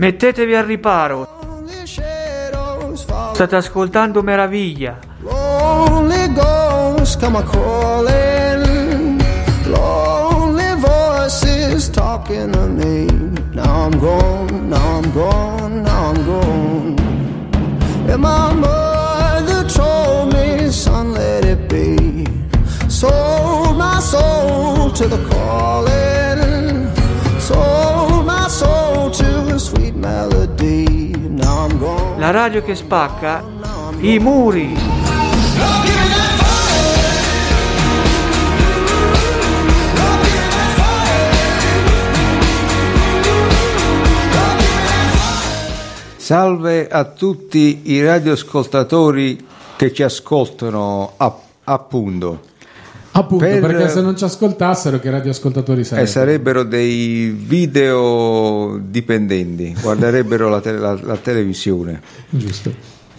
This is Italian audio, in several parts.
Mettetevi al riparo. State ascoltando Meraviglia. Lonely ghosts come a calling. Lonely voices talking to me. Now I'm gone, now I'm gone, now I'm gone. And my mother told me, son, let it be. Sold my soul to the calling. La radio che spacca i muri. Salve a tutti i radioascoltatori che ci ascoltano a- appunto. Appunto, Per- perché se non ci ascoltassero, che radioascoltatori sarebbero? sarebbero dei video dipendenti, guarderebbero la, te- la- la televisione. Giusto.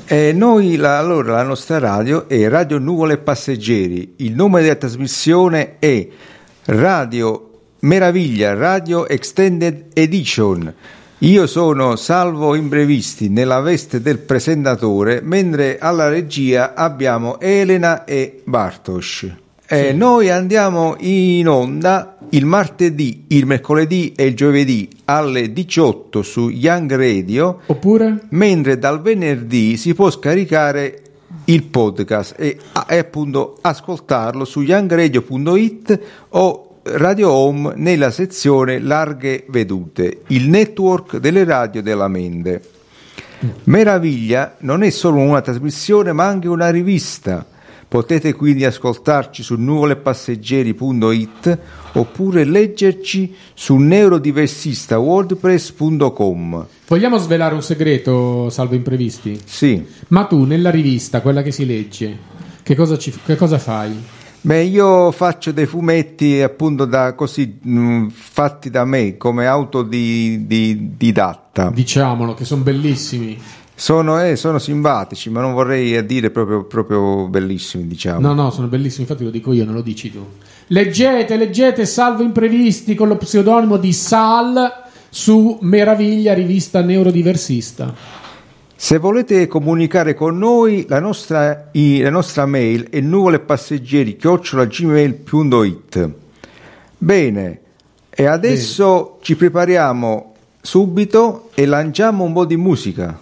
E noi, la, allora, la nostra radio è Radio Nuvole Passeggeri. Il nome della trasmissione è Radio Meraviglia Radio Extended Edition. Io sono Salvo Imprevisti nella veste del presentatore, mentre alla regia abbiamo Elena e Bartosz. E noi andiamo in onda il martedì, il mercoledì e il giovedì alle 18 su Young Radio Oppure? mentre dal venerdì si può scaricare il podcast e, e appunto ascoltarlo su youngradio.it o Radio Home nella sezione Larghe Vedute, il network delle radio della mente. Meraviglia non è solo una trasmissione ma anche una rivista. Potete quindi ascoltarci su nuvolepasseggeri.it oppure leggerci su neurodiversistawordpress.com. Vogliamo svelare un segreto, salvo imprevisti? Sì. Ma tu, nella rivista, quella che si legge, che cosa, ci- che cosa fai? Beh, io faccio dei fumetti appunto da così mh, fatti da me come autodidatta. Diciamolo, che sono bellissimi. Sono, eh, sono simpatici, ma non vorrei dire proprio, proprio bellissimi, diciamo. No, no, sono bellissimi, infatti lo dico io, non lo dici tu. Leggete, leggete Salvo Imprevisti con lo pseudonimo di Sal su Meraviglia, rivista neurodiversista. Se volete comunicare con noi, la nostra, i- la nostra mail è nuvolepasseggeri.gmail.it Bene, e adesso ci prepariamo subito e lanciamo un po' di musica.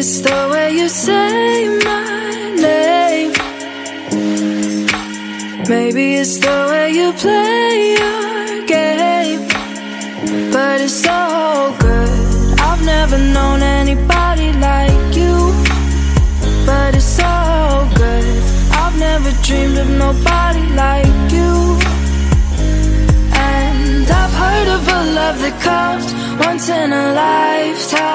It's the way you say my name. Maybe it's the way you play your game. But it's so good. I've never known anybody like you. But it's so good. I've never dreamed of nobody like you. And I've heard of a love that comes once in a lifetime.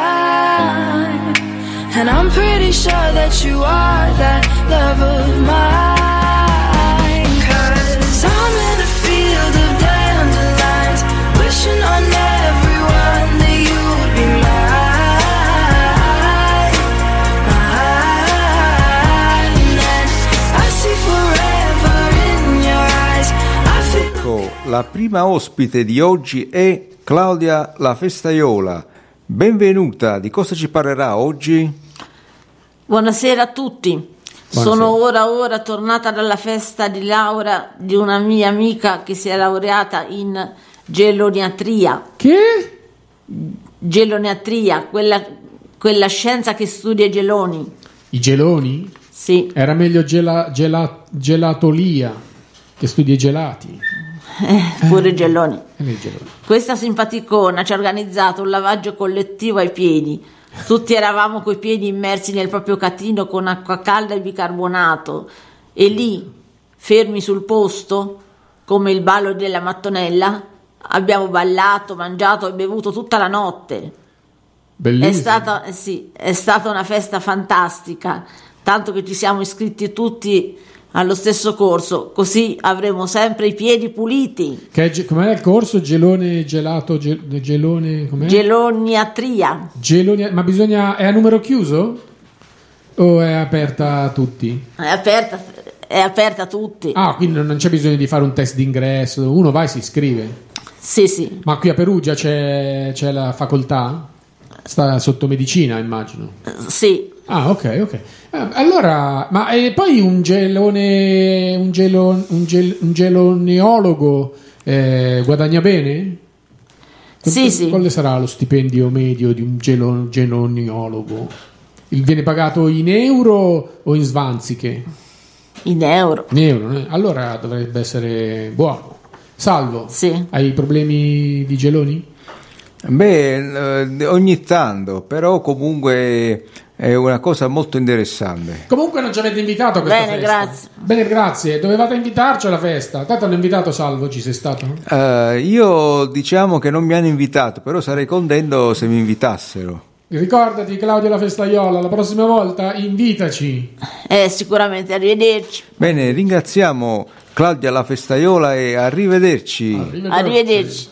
And I'm pretty sure that you are that love of mine. Cause I'm in a field of dandelions, wishing on everyone that you would be mine. Mine. And I see forever in your eyes. Ecco, la prima ospite di oggi è Claudia La Festaiola. Benvenuta, di cosa ci parlerà oggi? Buonasera a tutti. Sono ora ora tornata dalla festa di laurea di una mia amica che si è laureata in geloniatria. Che? Geloniatria, quella, quella scienza che studia i geloni. I geloni? Sì, Era meglio gela- gela- gelatolia che studia i gelati. pure i geloni. E nei geloni. Questa simpaticona ci ha organizzato un lavaggio collettivo ai piedi. Tutti eravamo coi piedi immersi nel proprio catino con acqua calda e bicarbonato e lì, fermi sul posto, come il ballo della mattonella, abbiamo ballato, mangiato e bevuto tutta la notte. È Bellissimo. stata, eh sì, è stata una festa fantastica, tanto che ci siamo iscritti tutti allo stesso corso, così avremo sempre i piedi puliti. Che com'era il corso? Gelone, gelato, ge- gelone, com'è? Geloniatria. Geloni- ma bisogna... è a numero chiuso? o è aperta a tutti? È aperta, è aperta a tutti. Ah, quindi non c'è bisogno di fare un test d'ingresso, uno va e si iscrive. Sì, sì. Ma qui a Perugia c'è, c'è la facoltà? Sta sotto medicina, immagino. Sì. Ah, ok, ok. Eh, allora, ma e poi un gelone, un, gelo, un, gel- un geloneologo eh, guadagna bene? Sì, sì. Quale sarà lo stipendio medio di un gelo- geloneologo? Il viene pagato in euro o in svanziche? In euro. In euro, eh? allora dovrebbe essere buono. Salvo, Sì. hai problemi di geloni? Beh, eh, ogni tanto, però comunque è una cosa molto interessante. Comunque non ci avete invitato a questa Bene, festa. grazie. Bene, grazie. Dovevate invitarci alla festa. Tanto hanno invitato Salvo, ci sei stato? Eh, io diciamo che non mi hanno invitato, però sarei contento se mi invitassero. Ricordati Claudio la festaiola, la prossima volta invitaci. Eh, sicuramente, arrivederci. Bene, ringraziamo Claudia la festaiola e arrivederci. Arrivederci.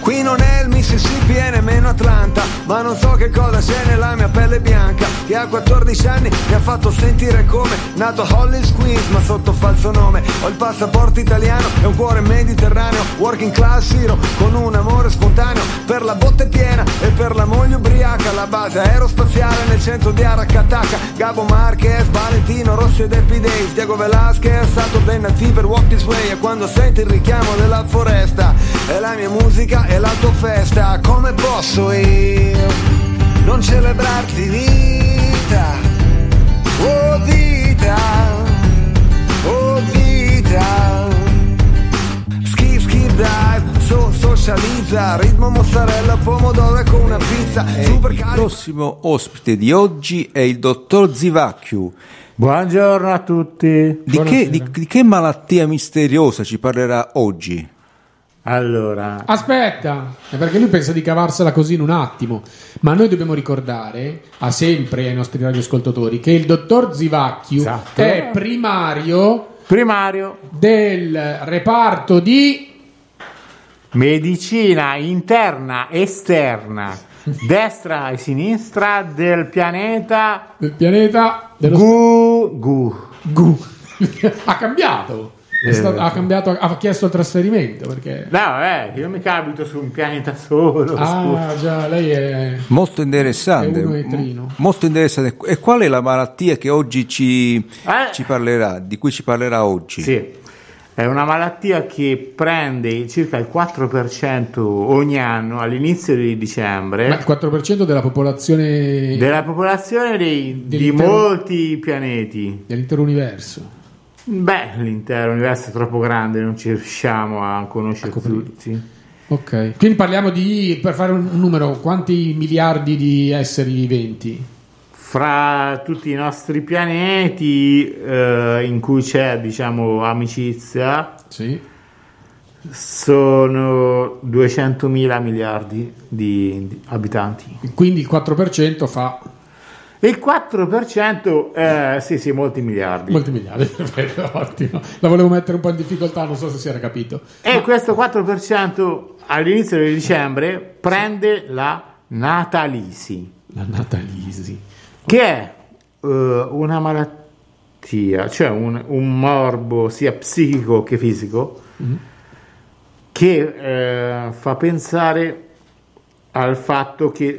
Qui non è il E nemmeno Atlanta Ma non so che cosa c'è nella mia pelle bianca. Che a 14 anni mi ha fatto sentire come Nato a Hollis Queens ma sotto falso nome. Ho il passaporto italiano e un cuore mediterraneo Working class hero con un amore spontaneo Per la botte piena e per la moglie ubriaca. La base aerospaziale nel centro di Aracataca. Gabo Marquez, Valentino Rossi ed Happy Days. Diego Velasquez, Saturday Night Fever, Walk This Way. E quando senti il richiamo della foresta È la mia musica e la tua festa. Come posso io non celebrarti vita Oh vita, oh vita Skip, skip, dive, so, socializza Ritmo mozzarella, pomodoro e con una pizza Super Il prossimo ospite di oggi è il dottor Zivacchiu. Buongiorno a tutti. Di che, di- di che malattia misteriosa ci parlerà oggi? Allora, Aspetta, è perché lui pensa di cavarsela così in un attimo. Ma noi dobbiamo ricordare a sempre ai nostri radioascoltatori che il dottor Zivacchiu Esatto. è primario primario, del reparto di medicina interna, esterna, destra e sinistra del pianeta del pianeta dello Gu Gu. Gu. ha cambiato. È Eh. stato- ha cambiato, ha chiesto il trasferimento perché. No, vabbè, io mica abito su un pianeta solo. scusa. Ah, già, lei è. Molto interessante. È uno etrino. M- Molto interessante. E qual è la malattia che oggi ci, Eh. ci parlerà, di cui ci parlerà oggi? Sì, è una malattia che prende circa il 4% ogni anno all'inizio di dicembre. Ma il 4% della popolazione Della popolazione dei- di molti pianeti. dell'intero universo. Beh, l'intero universo è troppo grande, non ci riusciamo a conoscere tutti. Ok. Quindi parliamo di, per fare un numero, quanti miliardi di esseri viventi? Fra tutti i nostri pianeti eh, in cui c'è, diciamo, amicizia, Sì. sono 200.000 miliardi di, di abitanti. Quindi il 4% fa Il 4%, eh, sì, sì, molti miliardi. molti miliardi. Ottimo. La volevo mettere un po' in difficoltà, non so se si era capito. E questo 4% all'inizio di dicembre prende la Natalisi. La Natalisi. che è eh, una malattia, cioè un, un morbo sia psichico che fisico, che eh, fa pensare al fatto che,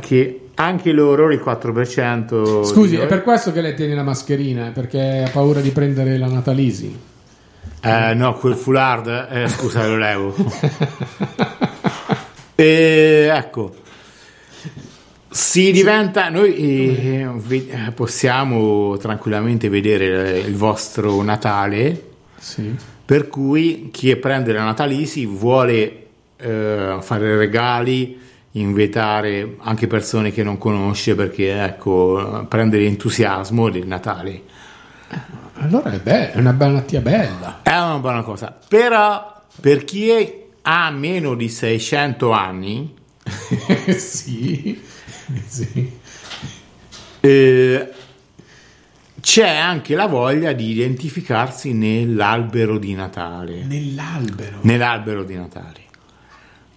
che anche loro, il 4%... Scusi, è per questo che lei tiene la mascherina, perché ha paura di prendere la Natalisi. Eh, no, quel foulard, eh, scusa, lo levo. E, ecco, si diventa, noi eh, eh, possiamo tranquillamente vedere il vostro Natale, Sì. per cui chi prende la Natalisi vuole eh, fare regali, invitare anche persone che non conosce perché ecco, prendere entusiasmo del Natale. Allora è, be- è una malattia bella. È una buona cosa, però per chi ha meno di 600 anni sì. sì. eh, c'è anche la voglia di identificarsi nell'albero di Natale. Nell'albero. Nell'albero di Natale.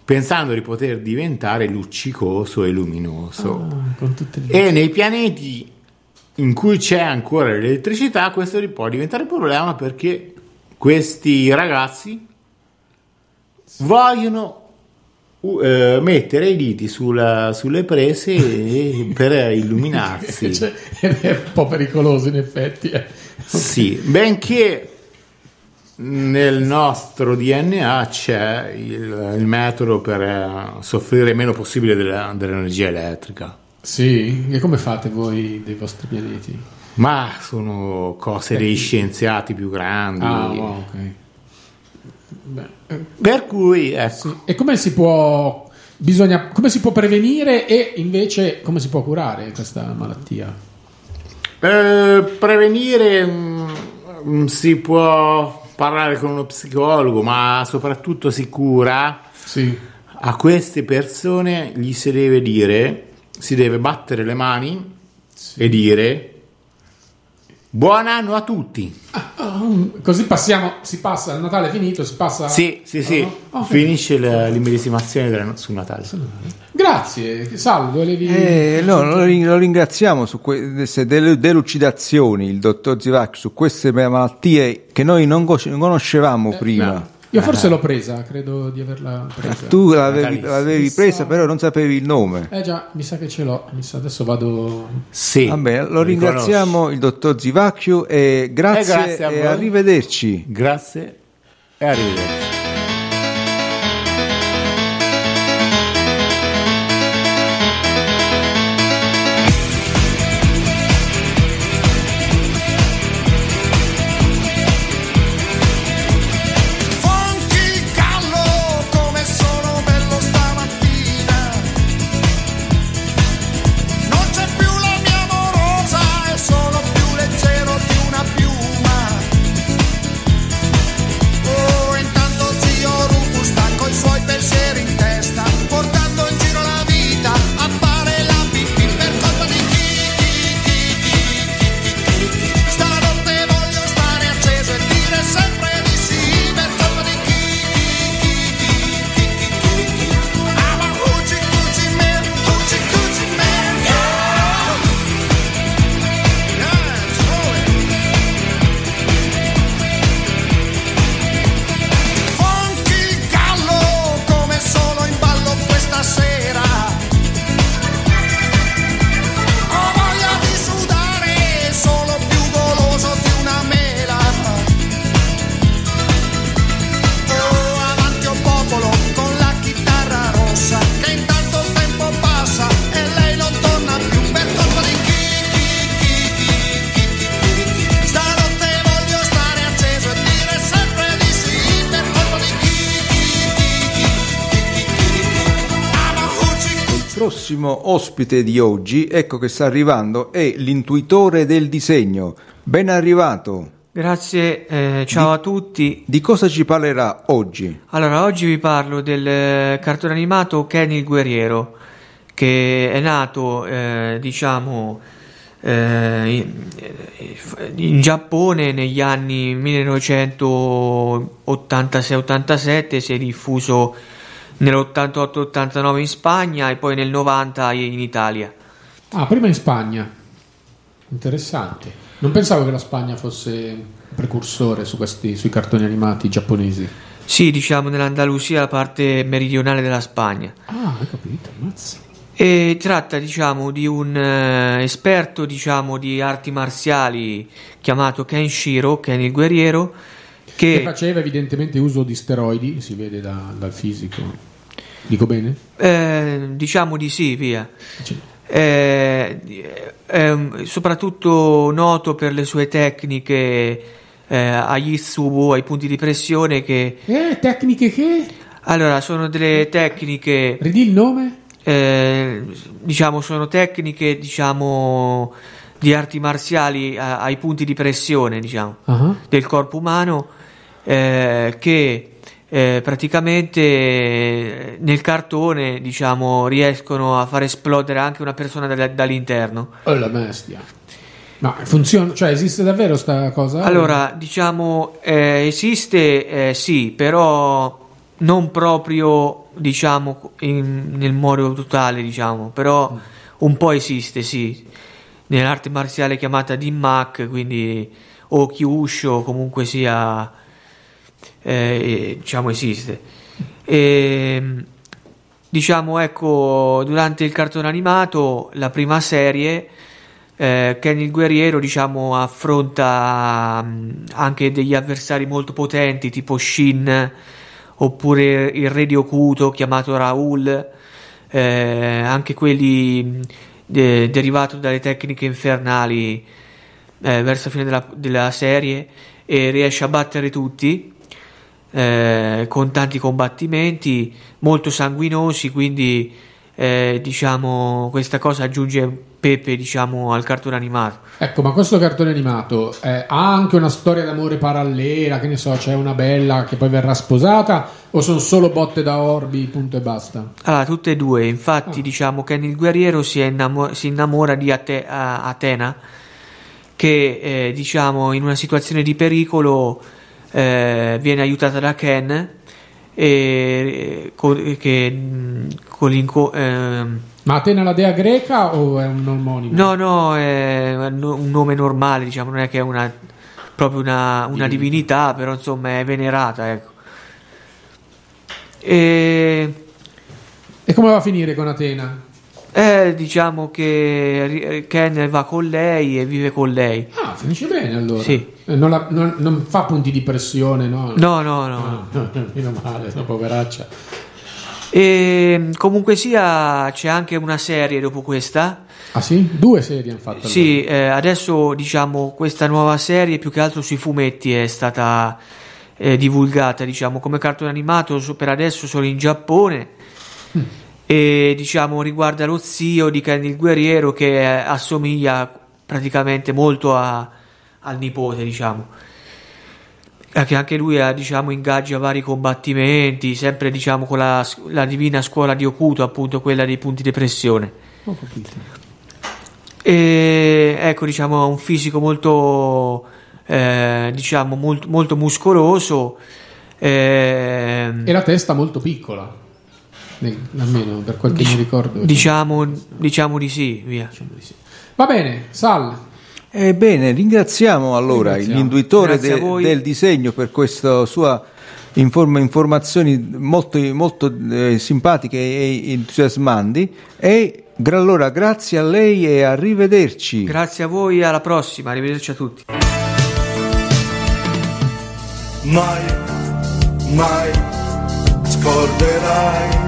Pensando di poter diventare luccicoso e luminoso. Ah. E nei pianeti in cui c'è ancora l'elettricità, questo può diventare un problema perché questi ragazzi vogliono uh, eh, mettere i diti sulla- sulle prese per illuminarsi. Cioè, è un po' pericoloso in effetti. eh. Sì, benché nel nostro DNA c'è il, il metodo per eh, soffrire il meno possibile della- dell'energia elettrica. Sì, e come fate voi dei vostri pianeti? Ma sono cose dei scienziati più grandi. Ah, wow, ok. Beh, eh, Per cui, ecco, sì. E come si può bisogna come si può prevenire e invece come si può curare questa malattia? eh, prevenire mm, mm, si può parlare con uno psicologo, ma soprattutto si cura. Sì. A queste persone gli si deve dire, si deve battere le mani e dire buon anno a tutti. Così passiamo, si passa il Natale è finito, si passa Sì, sì, sì, no? Ok. finisce la- l'immedesimazione della- su Natale. Grazie, salve, volevi Eh, no, lo, lo ringraziamo su queste delle delucidazioni, il dottor Zivac, su queste malattie che noi non co- non conoscevamo prima. no. Io forse l'ho presa, credo di averla presa. Tu l'avevi, l'avevi presa, però non sapevi il nome. Eh già, mi sa che ce l'ho. Mi sa, adesso vado. Sì, Vabbè, lo ringraziamo il dottor Zivacchio e grazie, Eh, grazie e arrivederci. Grazie e arrivederci. Prossimo ospite di oggi, ecco che sta arrivando, è l'intuitore del disegno. Ben arrivato. Grazie, eh, ciao a tutti. Di cosa ci parlerà oggi? Allora, oggi vi parlo del eh, cartone animato Ken il guerriero, che è nato, eh, diciamo, eh, in, in Giappone negli anni 1986-87, si è diffuso nell'88-89 in Spagna e poi nel 90 in Italia. Ah, prima in Spagna. Interessante. Non pensavo che la Spagna fosse un precursore su questi, sui cartoni animati giapponesi. Sì, diciamo nell'Andalusia, la parte meridionale della Spagna. Ah, hai capito, mazza. E tratta, diciamo, di un eh, esperto, diciamo, di arti marziali chiamato Kenshiro, Ken il guerriero, Che che faceva evidentemente uso di steroidi, si vede da- dal fisico. Dico bene? eh, diciamo di sì, via. Cioè, Eh, è soprattutto noto per le sue tecniche eh, agli Itsubo, ai punti di pressione che Eh, tecniche che? allora sono delle tecniche Ridì il nome? eh, diciamo sono tecniche diciamo di arti marziali a- ai punti di pressione diciamo Ah, del corpo umano eh, che eh, praticamente eh, nel cartone diciamo riescono a far esplodere anche una persona dall- dall'interno Oh la bestia. Ma funziona, cioè esiste davvero sta cosa? allora diciamo eh, esiste eh, sì però non proprio diciamo in- nel modo totale, diciamo, però un po' esiste, sì. Nell'arte marziale chiamata Dimmak, quindi o Kyusho, comunque sia eh, diciamo esiste. E, diciamo ecco, durante il cartone animato, la prima serie eh, Ken il guerriero diciamo affronta mh, anche degli avversari molto potenti tipo Shin oppure il re di Okuto chiamato Raul eh, anche quelli mh, de- derivato dalle tecniche infernali eh, verso la fine della, della serie e riesce a battere tutti eh, con tanti combattimenti molto sanguinosi quindi eh, diciamo questa cosa aggiunge pepe diciamo al cartone animato. Ecco, ma questo cartone animato eh, ha anche una storia d'amore parallela, che ne so, c'è una bella che poi verrà sposata o sono solo botte da orbi, punto e basta? Allora, tutte e due, infatti, diciamo che il guerriero si, è innamo- si innamora di Ate- Atena, che eh, diciamo in una situazione di pericolo eh, viene aiutata da Ken, e, eh, co- che mh, con l'inco- ehm, Ma Atena la dea greca o è un omonimo? no, no, è un nome normale, diciamo, non è che è una, proprio una, una divinità, però insomma è venerata, ecco. E E come va a finire con Atena? Eh, diciamo che Ken va con lei e vive con lei. Ah, finisce bene allora. Sì. Eh, Non, la- non- non fa punti di pressione, no? No, no, no. Ah, meno male, no, poveraccia. E comunque sia, c'è anche una serie dopo questa. Ah sì? Due serie hanno fatto. Sì, eh, adesso diciamo questa nuova serie più che altro sui fumetti è stata eh, divulgata, diciamo, come cartone animato per adesso solo in Giappone. E diciamo riguarda lo zio di Ken il guerriero che eh, assomiglia praticamente molto a- al nipote, diciamo. Eh, Che anche lui ha, diciamo, ingaggia vari combattimenti, sempre diciamo con la, la divina scuola di Okuto, appunto quella dei punti di pressione. Ho capito. E ecco, diciamo, ha un fisico molto, eh, diciamo, molto, molto muscoloso. ehm, E la testa molto piccola. Nel- almeno per quel che mi ricordo. diciamo, diciamo di sì, via. Diciamo di sì. Va bene, Sal. Ebbene, ringraziamo allora Ringraziamo. a de- del disegno per queste sue inform- informazioni molto, molto eh, simpatiche e entusiasmanti e allora grazie a lei e arrivederci. Grazie a voi, alla prossima, arrivederci a tutti. mai, mai scorderai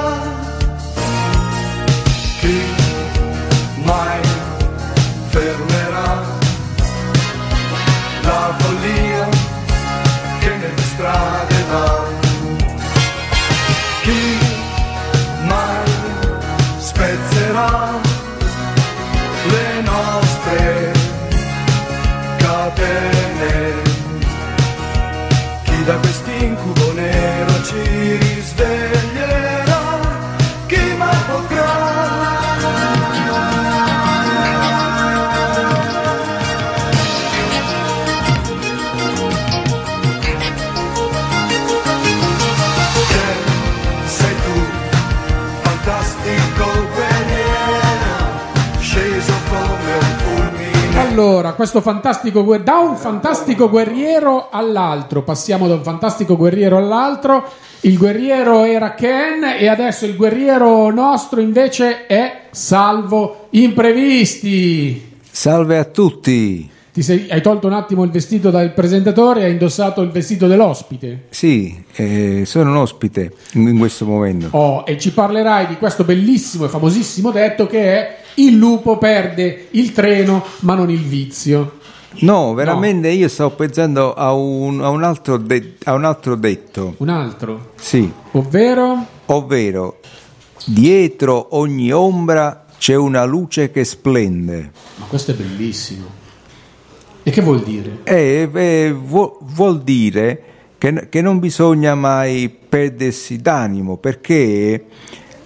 Allora, questo fantastico guer- da un fantastico guerriero all'altro, passiamo da un fantastico guerriero all'altro. Il guerriero era Ken e adesso il guerriero nostro invece è Salvo Imprevisti. Salve a tutti. Ti sei- hai tolto un attimo il vestito dal presentatore e hai indossato il vestito dell'ospite. Sì, eh, sono un ospite in, in questo momento. Oh, e ci parlerai di questo bellissimo e famosissimo detto che è il lupo perde il treno ma non il vizio. No, veramente io stavo pensando a un, a un altro, de- a un altro detto. Un altro, Sì, ovvero ovvero dietro ogni ombra c'è una luce che splende. Ma questo è bellissimo. E che vuol dire? E, e vuol, vuol dire che, che non bisogna mai perdersi d'animo perché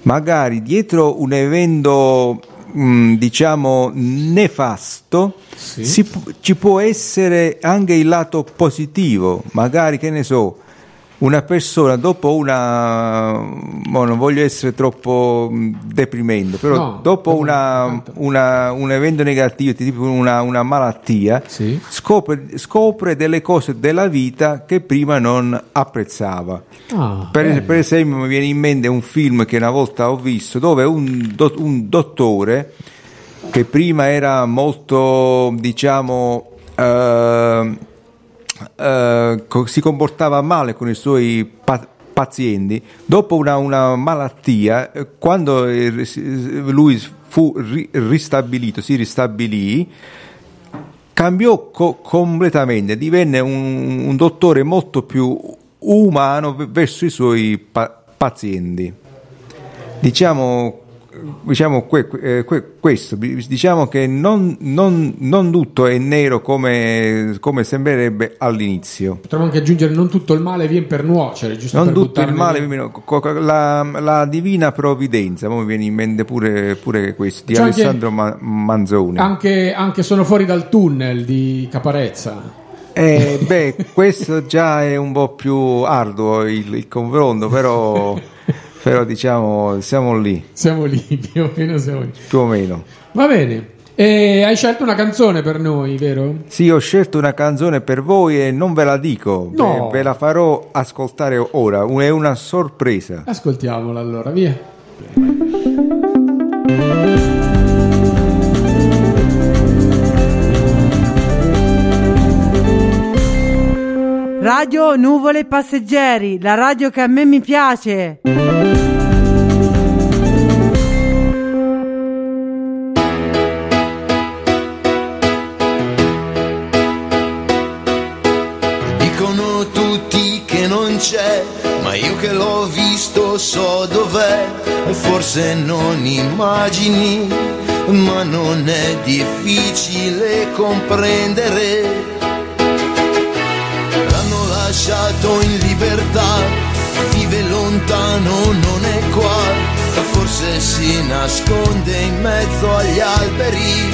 magari dietro un evento mh, diciamo nefasto Sì. si ci può essere anche il lato positivo magari che ne so una persona dopo una mo non voglio essere troppo mh, deprimente però No, dopo una, una- un evento negativo tipo una, una malattia Sì. scopre, scopre delle cose della vita che prima non apprezzava. Ah, per, per esempio mi viene in mente un film che una volta ho visto dove un, do- un dottore che prima era molto diciamo eh, eh, si comportava male con i suoi pa- pazienti dopo una, una malattia eh, quando lui fu ri- ristabilito si ristabilì cambiò co- completamente, divenne un, un dottore molto più umano verso i suoi pa- pazienti. Diciamo, diciamo que- eh, que- questo, diciamo che non, non- non tutto è nero come, come sembrerebbe all'inizio. Potremmo anche aggiungere non tutto il male viene per nuocere, giusto Non tutto il male, co- la, la divina provvidenza, mi viene in mente pure, pure questo, di anche- Alessandro Ma- Manzoni. Anche, anche sono fuori dal tunnel di Caparezza. Eh, beh, questo già è un po' più arduo il, il confronto, però, però diciamo siamo lì, Siamo lì, più o meno siamo lì. più o meno. Va bene. E hai scelto una canzone per noi, vero? Sì, ho scelto una canzone per voi e non ve la dico, No. ve, ve la farò ascoltare ora, è una sorpresa. Ascoltiamola allora, via. Radio Nuvole Passeggeri, la radio che a me mi piace. E forse non immagini, ma non è difficile comprendere. L'hanno lasciato in libertà, vive lontano, non è qua. Forse si nasconde in mezzo agli alberi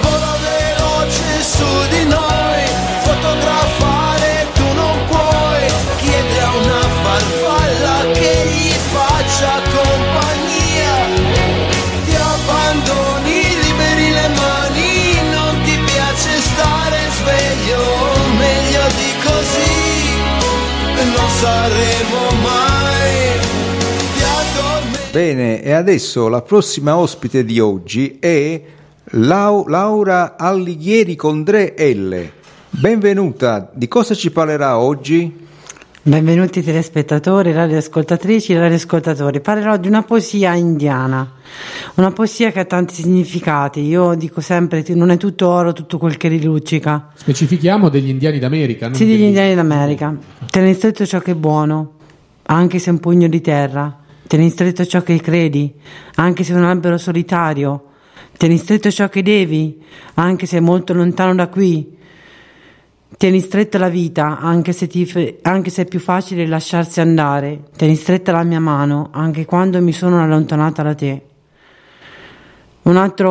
vola veloce su di noi, fotografare faccia compagnia, ti abbandoni, liberi le mani, non ti piace stare sveglio, meglio di così, non saremo mai. Bene, e adesso la prossima ospite di oggi è Lau- Laura Allighieri con 3L. Benvenuta, di cosa ci parlerà oggi? Benvenuti telespettatori, radioascoltatrici e radioascoltatori. Parlerò di una poesia indiana, una poesia che ha tanti significati. Io dico sempre non è tutto oro tutto quel che riluccica. Specifichiamo degli indiani d'America. non Sì, degli indiani d'America. Tieni stretto ciò che è buono, anche se è un pugno di terra. Tieni stretto ciò che credi, anche se è un albero solitario. Tieni stretto ciò che devi, anche se è molto lontano da qui. Tieni stretta la vita, anche se, ti anche se è più facile lasciarsi andare. Tieni stretta la mia mano, anche quando mi sono allontanata da te. Un'altra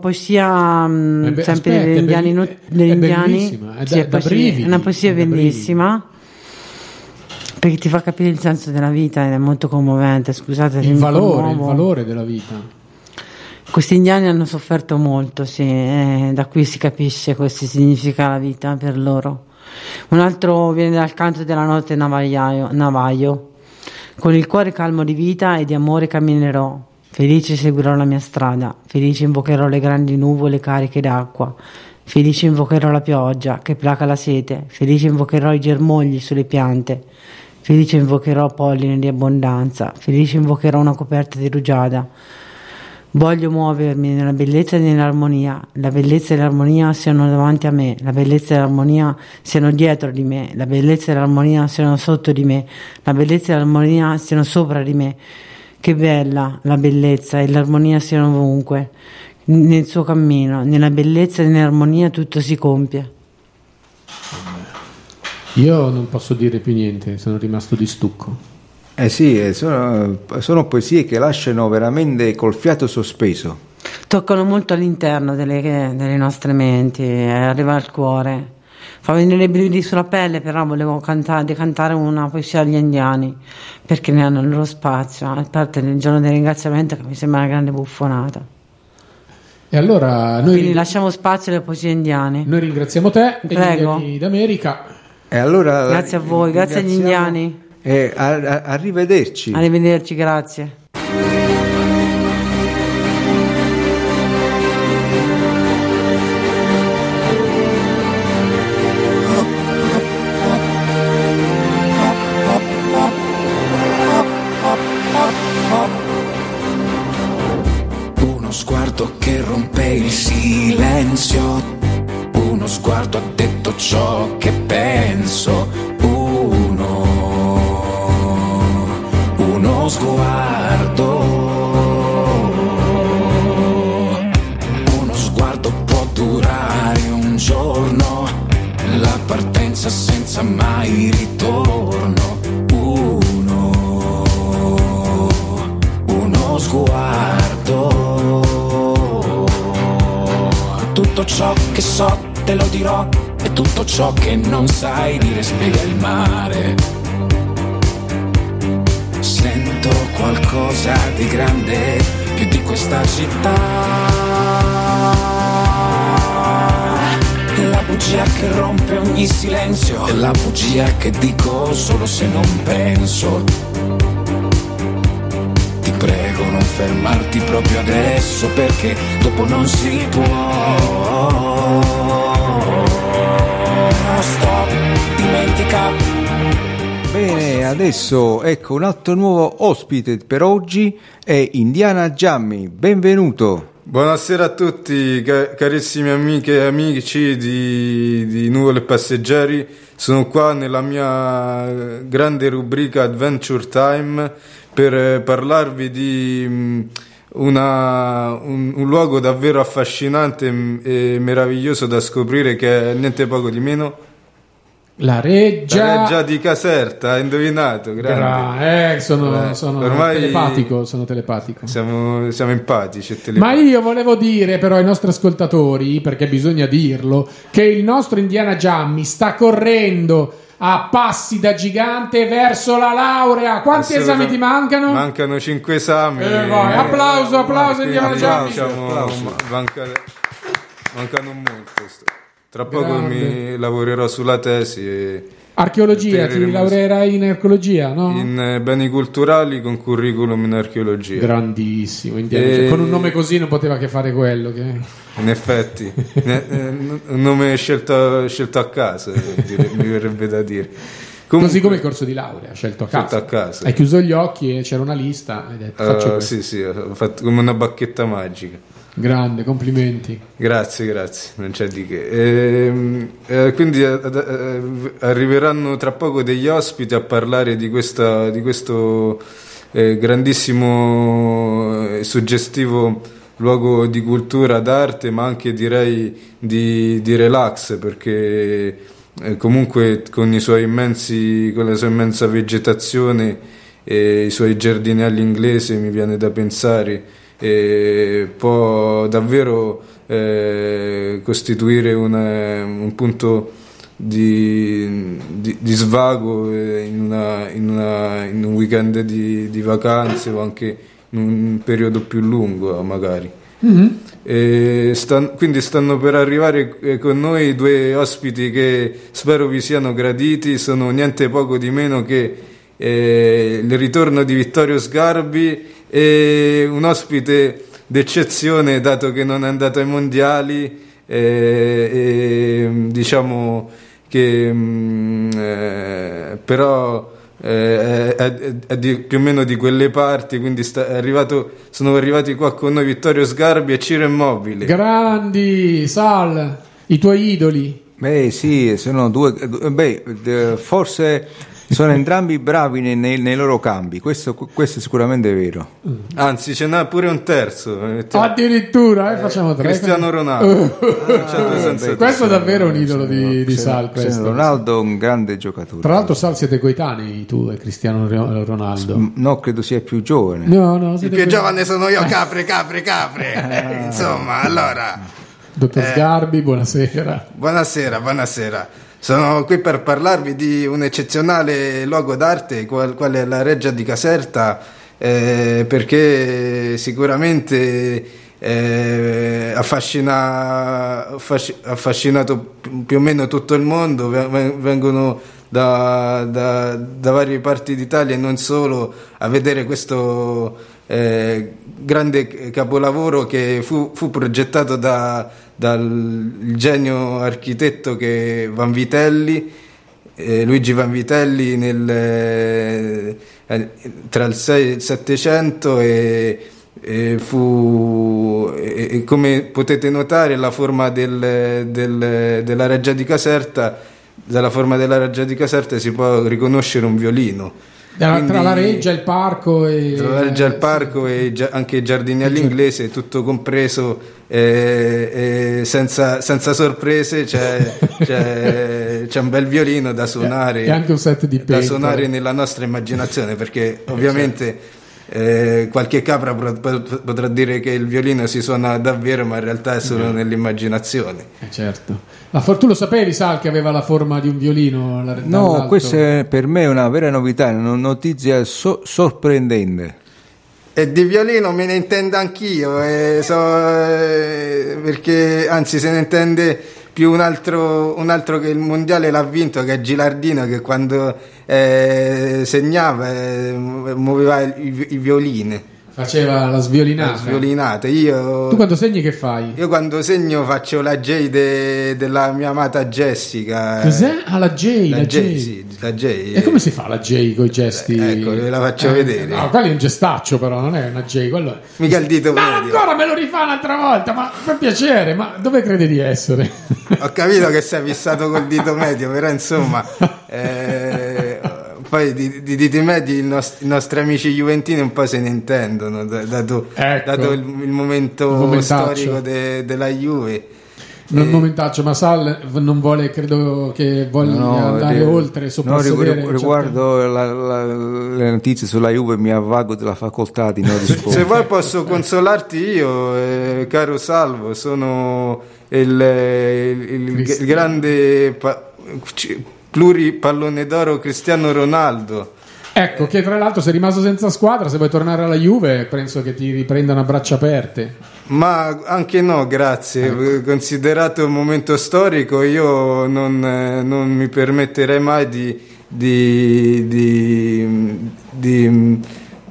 poesia, mm, Eh beh, sempre aspetta, degli indiani, è- degli è indiani. bellissima, è Sì, da- è poesia- brividi, è una poesia è da brividi. bellissima perché ti fa capire il senso della vita ed è molto commovente. Scusate, Il valore, il valore della vita. Questi indiani hanno sofferto molto, sì, e da qui si capisce cosa significa la vita per loro. Un altro viene dal canto della notte navagliaio, navaio. Con il cuore calmo di vita e di amore camminerò. Felice seguirò la mia strada, felice invocherò le grandi nuvole cariche d'acqua, felice invocherò la pioggia che placa la sete, felice invocherò i germogli sulle piante, felice invocherò polline di abbondanza, felice invocherò una coperta di rugiada. Voglio muovermi nella bellezza e nell'armonia. La bellezza e l'armonia siano davanti a me, la bellezza e l'armonia siano dietro di me, la bellezza e l'armonia siano sotto di me, la bellezza e l'armonia siano sopra di me. che bella la bellezza e l'armonia siano ovunque, nel suo cammino, nella bellezza e nell'armonia tutto si compie. Io non posso dire più niente, sono rimasto di stucco. Eh sì, eh, sono, sono poesie che lasciano veramente col fiato sospeso. Toccano molto all'interno delle, delle nostre menti, eh, arriva al cuore. Fa venire i brividi sulla pelle, però volevo cantare, decantare una poesia agli indiani, perché ne hanno il loro spazio, a parte nel giorno del ringraziamento che mi sembra una grande buffonata. E allora noi, Quindi lasciamo spazio alle poesie indiane. noi ringraziamo te e gli Prego. indiani d'America. E allora, Grazie a voi, grazie agli ringraziamo- indiani. E a- a- arrivederci. Arrivederci, grazie. Uno sguardo che rompe il silenzio, uno sguardo ha detto ciò che penso, ciò che so te lo dirò e tutto ciò che non sai dire spiega il mare. Sento qualcosa di grande più di questa città. La bugia che rompe ogni silenzio è la bugia che dico solo se non penso. Fermarti proprio adesso perché dopo non si può. Stop, dimentica. Bene, adesso ecco un altro nuovo ospite per oggi è Indiana Giammi. Benvenuto. Buonasera a tutti, ca- carissimi amiche e amici di, di Nuvole Passeggeri. Sono qua nella mia grande rubrica Adventure Time per eh, parlarvi di mm, una- un, un luogo davvero affascinante mm, e meraviglioso da scoprire che è niente poco di meno La reggia. la reggia di Caserta, hai indovinato, grande. Gra- eh, sono, Eh, sono telepatico, sono telepatico. Siamo, siamo empatici Ma io volevo dire però ai nostri ascoltatori, perché bisogna dirlo, che il nostro Indiana Giammi sta correndo a passi da gigante verso la laurea. Quanti esami ti mancano? Mancano 5 esami. Eh, vai, applauso, applauso, Quindi, Indiana Giammi. diciamo, ma- manca- mancano molto. Tra poco Grande. mi lavorerò sulla tesi e Archeologia, ti laureerai in archeologia, no? in eh, beni culturali con curriculum in archeologia. Grandissimo, E-. Con un nome così non poteva che fare quello. Che... In effetti, ne- eh, un nome scelto, scelto a caso, mi verrebbe da dire. Così come il corso di laurea, scelto a Scelto caso. a caso. Hai chiuso gli occhi e c'era una lista. Hai detto, questo. sì, sì, ho fatto come una bacchetta magica. Grande, complimenti. Grazie, grazie, non c'è di che. Ehm, eh, quindi eh, eh, arriveranno tra poco degli ospiti a parlare di, questa, di questo eh, grandissimo e suggestivo luogo di cultura, d'arte, ma anche direi di, di relax, perché eh, comunque con, immensi, con la sua immensa vegetazione e i suoi giardinelli inglesi mi viene da pensare e può davvero eh, costituire una- un punto di, di- di svago eh, in, una- in una- in un weekend di, di vacanze o anche in un periodo più lungo magari. E stan- quindi stanno per arrivare eh, con noi due ospiti che spero vi siano graditi, sono niente poco di meno che eh, il ritorno di Vittorio Sgarbi e un ospite d'eccezione dato che non è andato ai mondiali eh, e diciamo che mm, eh, però eh, è, è- è di- più o meno di quelle parti quindi sta- è arrivato, sono arrivati qua con noi Vittorio Sgarbi e Ciro Immobile Grandi, Sal, i tuoi idoli. Beh sì, sono due, beh, forse Sono entrambi bravi nei, nei- nei loro cambi, questo, questo è sicuramente vero. Anzi, ce n'è pure un terzo. mettiamo- Addirittura, eh, facciamo tre. Cristiano Ronaldo. Senza tre. Questo è davvero un idolo di, di Sal. Cristiano questo. Ronaldo è un grande giocatore. Tra l'altro, Sal, siete coetanei tu e Cristiano Ro- Ronaldo. No, credo sia più giovane. No, no, Il più giovane sono io, capre, capre, capre. Eh, Insomma, allora, Dottor Eh. Sgarbi, buonasera. buonasera, buonasera. Sono qui per parlarvi di un eccezionale luogo d'arte, qual, qual è la Reggia di Caserta, eh, perché sicuramente eh, affascina, affasci- affascinato pi- più o meno tutto il mondo, Ven- ven- vengono da, da- da varie parti d'Italia e non solo a vedere questo eh, grande capolavoro che fu, fu progettato da- dal genio architetto che Vanvitelli eh, Luigi Vanvitelli nel, eh, tra il 6 e il 700 e, e fu e- come potete notare la forma del- del- della reggia di Caserta dalla forma della reggia di Caserta si può riconoscere un violino Quindi- tra la reggia, il parco e. tra la reggia al parco e anche i giardini all'inglese, tutto compreso, eh, eh, senza, senza sorprese, c'è, c'è- c'è un bel violino da suonare, E anche un set di da suonare nella nostra immaginazione, perché ovviamente eh, qualche capra potrà dire che il violino si suona davvero, ma in realtà è solo nell'immaginazione. Eh, certo. Ma tu lo sapevi, Sal, che aveva la forma di un violino? la- No, questa è per me una vera novità, una notizia so- sorprendente. E di violino me ne intendo anch'io, eh, so, eh, perché anzi se ne intende più un altro, un altro che il mondiale l'ha vinto, che è Gilardino, che quando eh, segnava eh, muoveva i, i violini, Faceva la sviolinata. sviolinate. Io, Tu quando segni che fai? io quando segno faccio la J de- della mia amata Jessica. Cos'è? Ah, la J, la, La J. J, sì, la J. E come si fa la J con i gesti? Ecco, ve la faccio Eh, vedere. No, quello è un gestaccio, però, non è una J. Quello. Mica il dito Ma medio. ancora me lo rifà un'altra volta, ma per piacere, ma dove crede di essere? Ho capito che sei fissato col dito medio, però insomma, eh, poi di, di diti medi i nostri, i nostri amici juventini un po' se ne intendono, da- dato, Ecco. dato il, il momento Il storico de- della Juve. Non momentaccio, ma Sal non vuole, credo che voglia No, andare ri- oltre, no, rigu- riguardo la- la- le notizie sulla Juve mi avvago della facoltà di non rispondere. Se vuoi posso consolarti io, eh, caro Salvo, sono il, il- il- il grande pa- c- pluripallone d'oro Cristiano Ronaldo. Ecco, che tra l'altro sei rimasto senza squadra, se vuoi tornare alla Juve penso che ti riprendano a braccia aperte. Ma anche no, grazie. Considerato il momento storico, io non, eh, non mi permetterei mai di, di, di, di-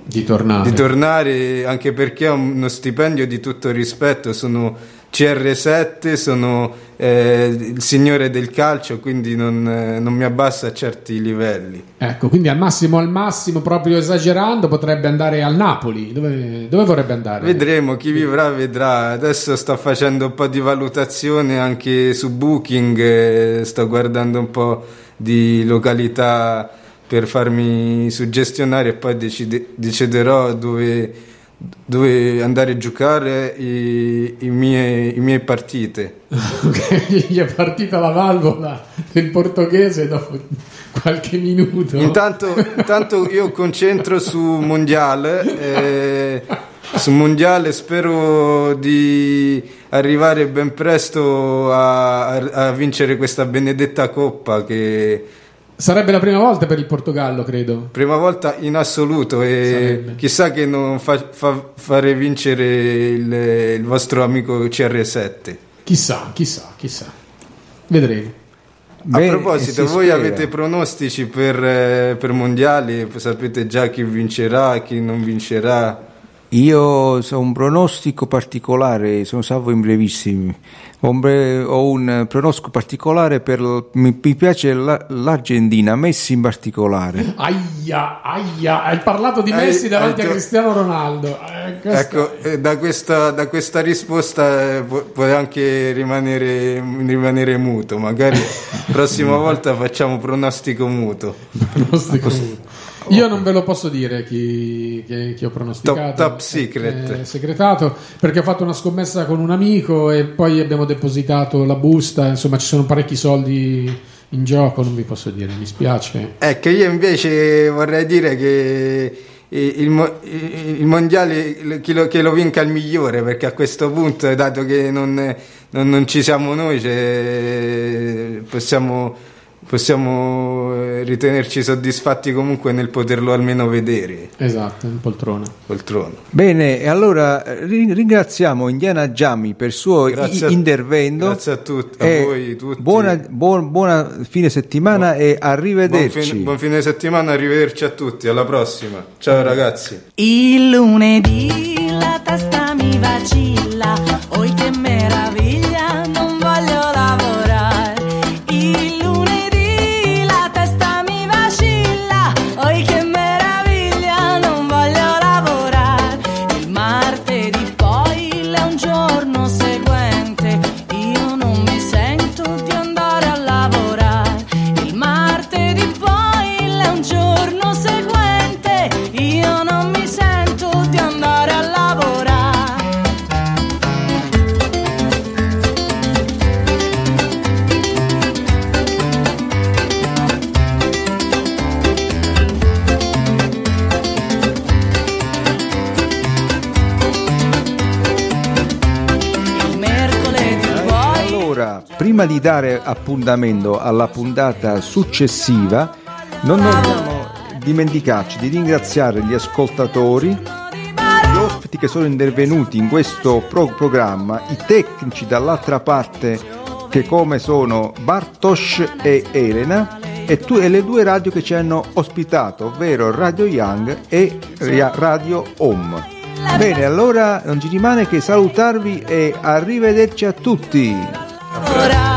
Di tornare. di tornare, anche perché ho uno stipendio di tutto rispetto. Sono CR7, sono eh, il signore del calcio, quindi non, eh, non mi abbasso a certi livelli. Ecco, quindi al massimo, al massimo, proprio esagerando, potrebbe andare al Napoli. Dove, dove vorrebbe andare? Vedremo, chi vivrà vedrà. Adesso sto facendo un po' di valutazione anche su Booking, eh, sto guardando un po' di località per farmi suggestionare e poi decide- deciderò dove, dove andare a giocare i, i miei, i miei partite. Gli è partita la valvola del portoghese dopo qualche minuto. Intanto, intanto io concentro su mondiale. eh, su mondiale spero di arrivare ben presto a, a- a vincere questa benedetta coppa che Sarebbe la prima volta per il Portogallo, credo. prima volta in assoluto e Sarebbe. chissà che non fa, fa- fare vincere il, il vostro amico CR7 Chissà, chissà, chissà. Vedremo. a Beh, proposito si voi spera. avete pronostici per, eh, per mondiali sapete già chi vincerà chi non vincerà Io so un pronostico particolare, sono salvo in brevissimi. Ho un, ho pronosco particolare per mi, piace la- l'Argentina, Messi in particolare. Aia, aia, hai parlato di Hai- Messi davanti hai a Cristiano Ronaldo. Eh, questo- Ecco, eh, da questa, da questa risposta eh, pu- puoi anche rimanere, rimanere muto. Magari la prossima volta facciamo pronostico muto. Pronostico muto. Io non ve lo posso dire chi, chi- chi ho pronosticato. Top- top secret. È segretato perché ho fatto una scommessa con un amico e poi abbiamo depositato la busta. Insomma, ci sono parecchi soldi in gioco. Non vi posso dire, mi spiace. Ecco, io invece vorrei dire che il, il mondiale chi lo, che lo vinca il migliore perché a questo punto dato che non, non- non ci siamo noi cioè, possiamo, possiamo eh, ritenerci soddisfatti comunque nel poterlo almeno vedere Esatto, in poltrona. poltrona Bene, e allora ri- ringraziamo Indiana Giammi per il suo Grazie i- a- intervento. grazie a tutti, a E voi tutti. Buona, buon- buona fine settimana e buon arrivederci. fine, buon fine settimana arrivederci a tutti alla prossima ciao ragazzi Il lunedì la testa mi vacilla, oi che meraviglia, prima di dare appuntamento alla puntata successiva, non dobbiamo dimenticarci di ringraziare gli ascoltatori, gli ospiti che sono intervenuti in questo pro- programma, i tecnici dall'altra parte che come sono Bartosz e Elena e, tu- e le due radio che ci hanno ospitato, ovvero Radio Young e Radio Home. Bene, allora non ci rimane che salutarvi e arrivederci a tutti. ahora.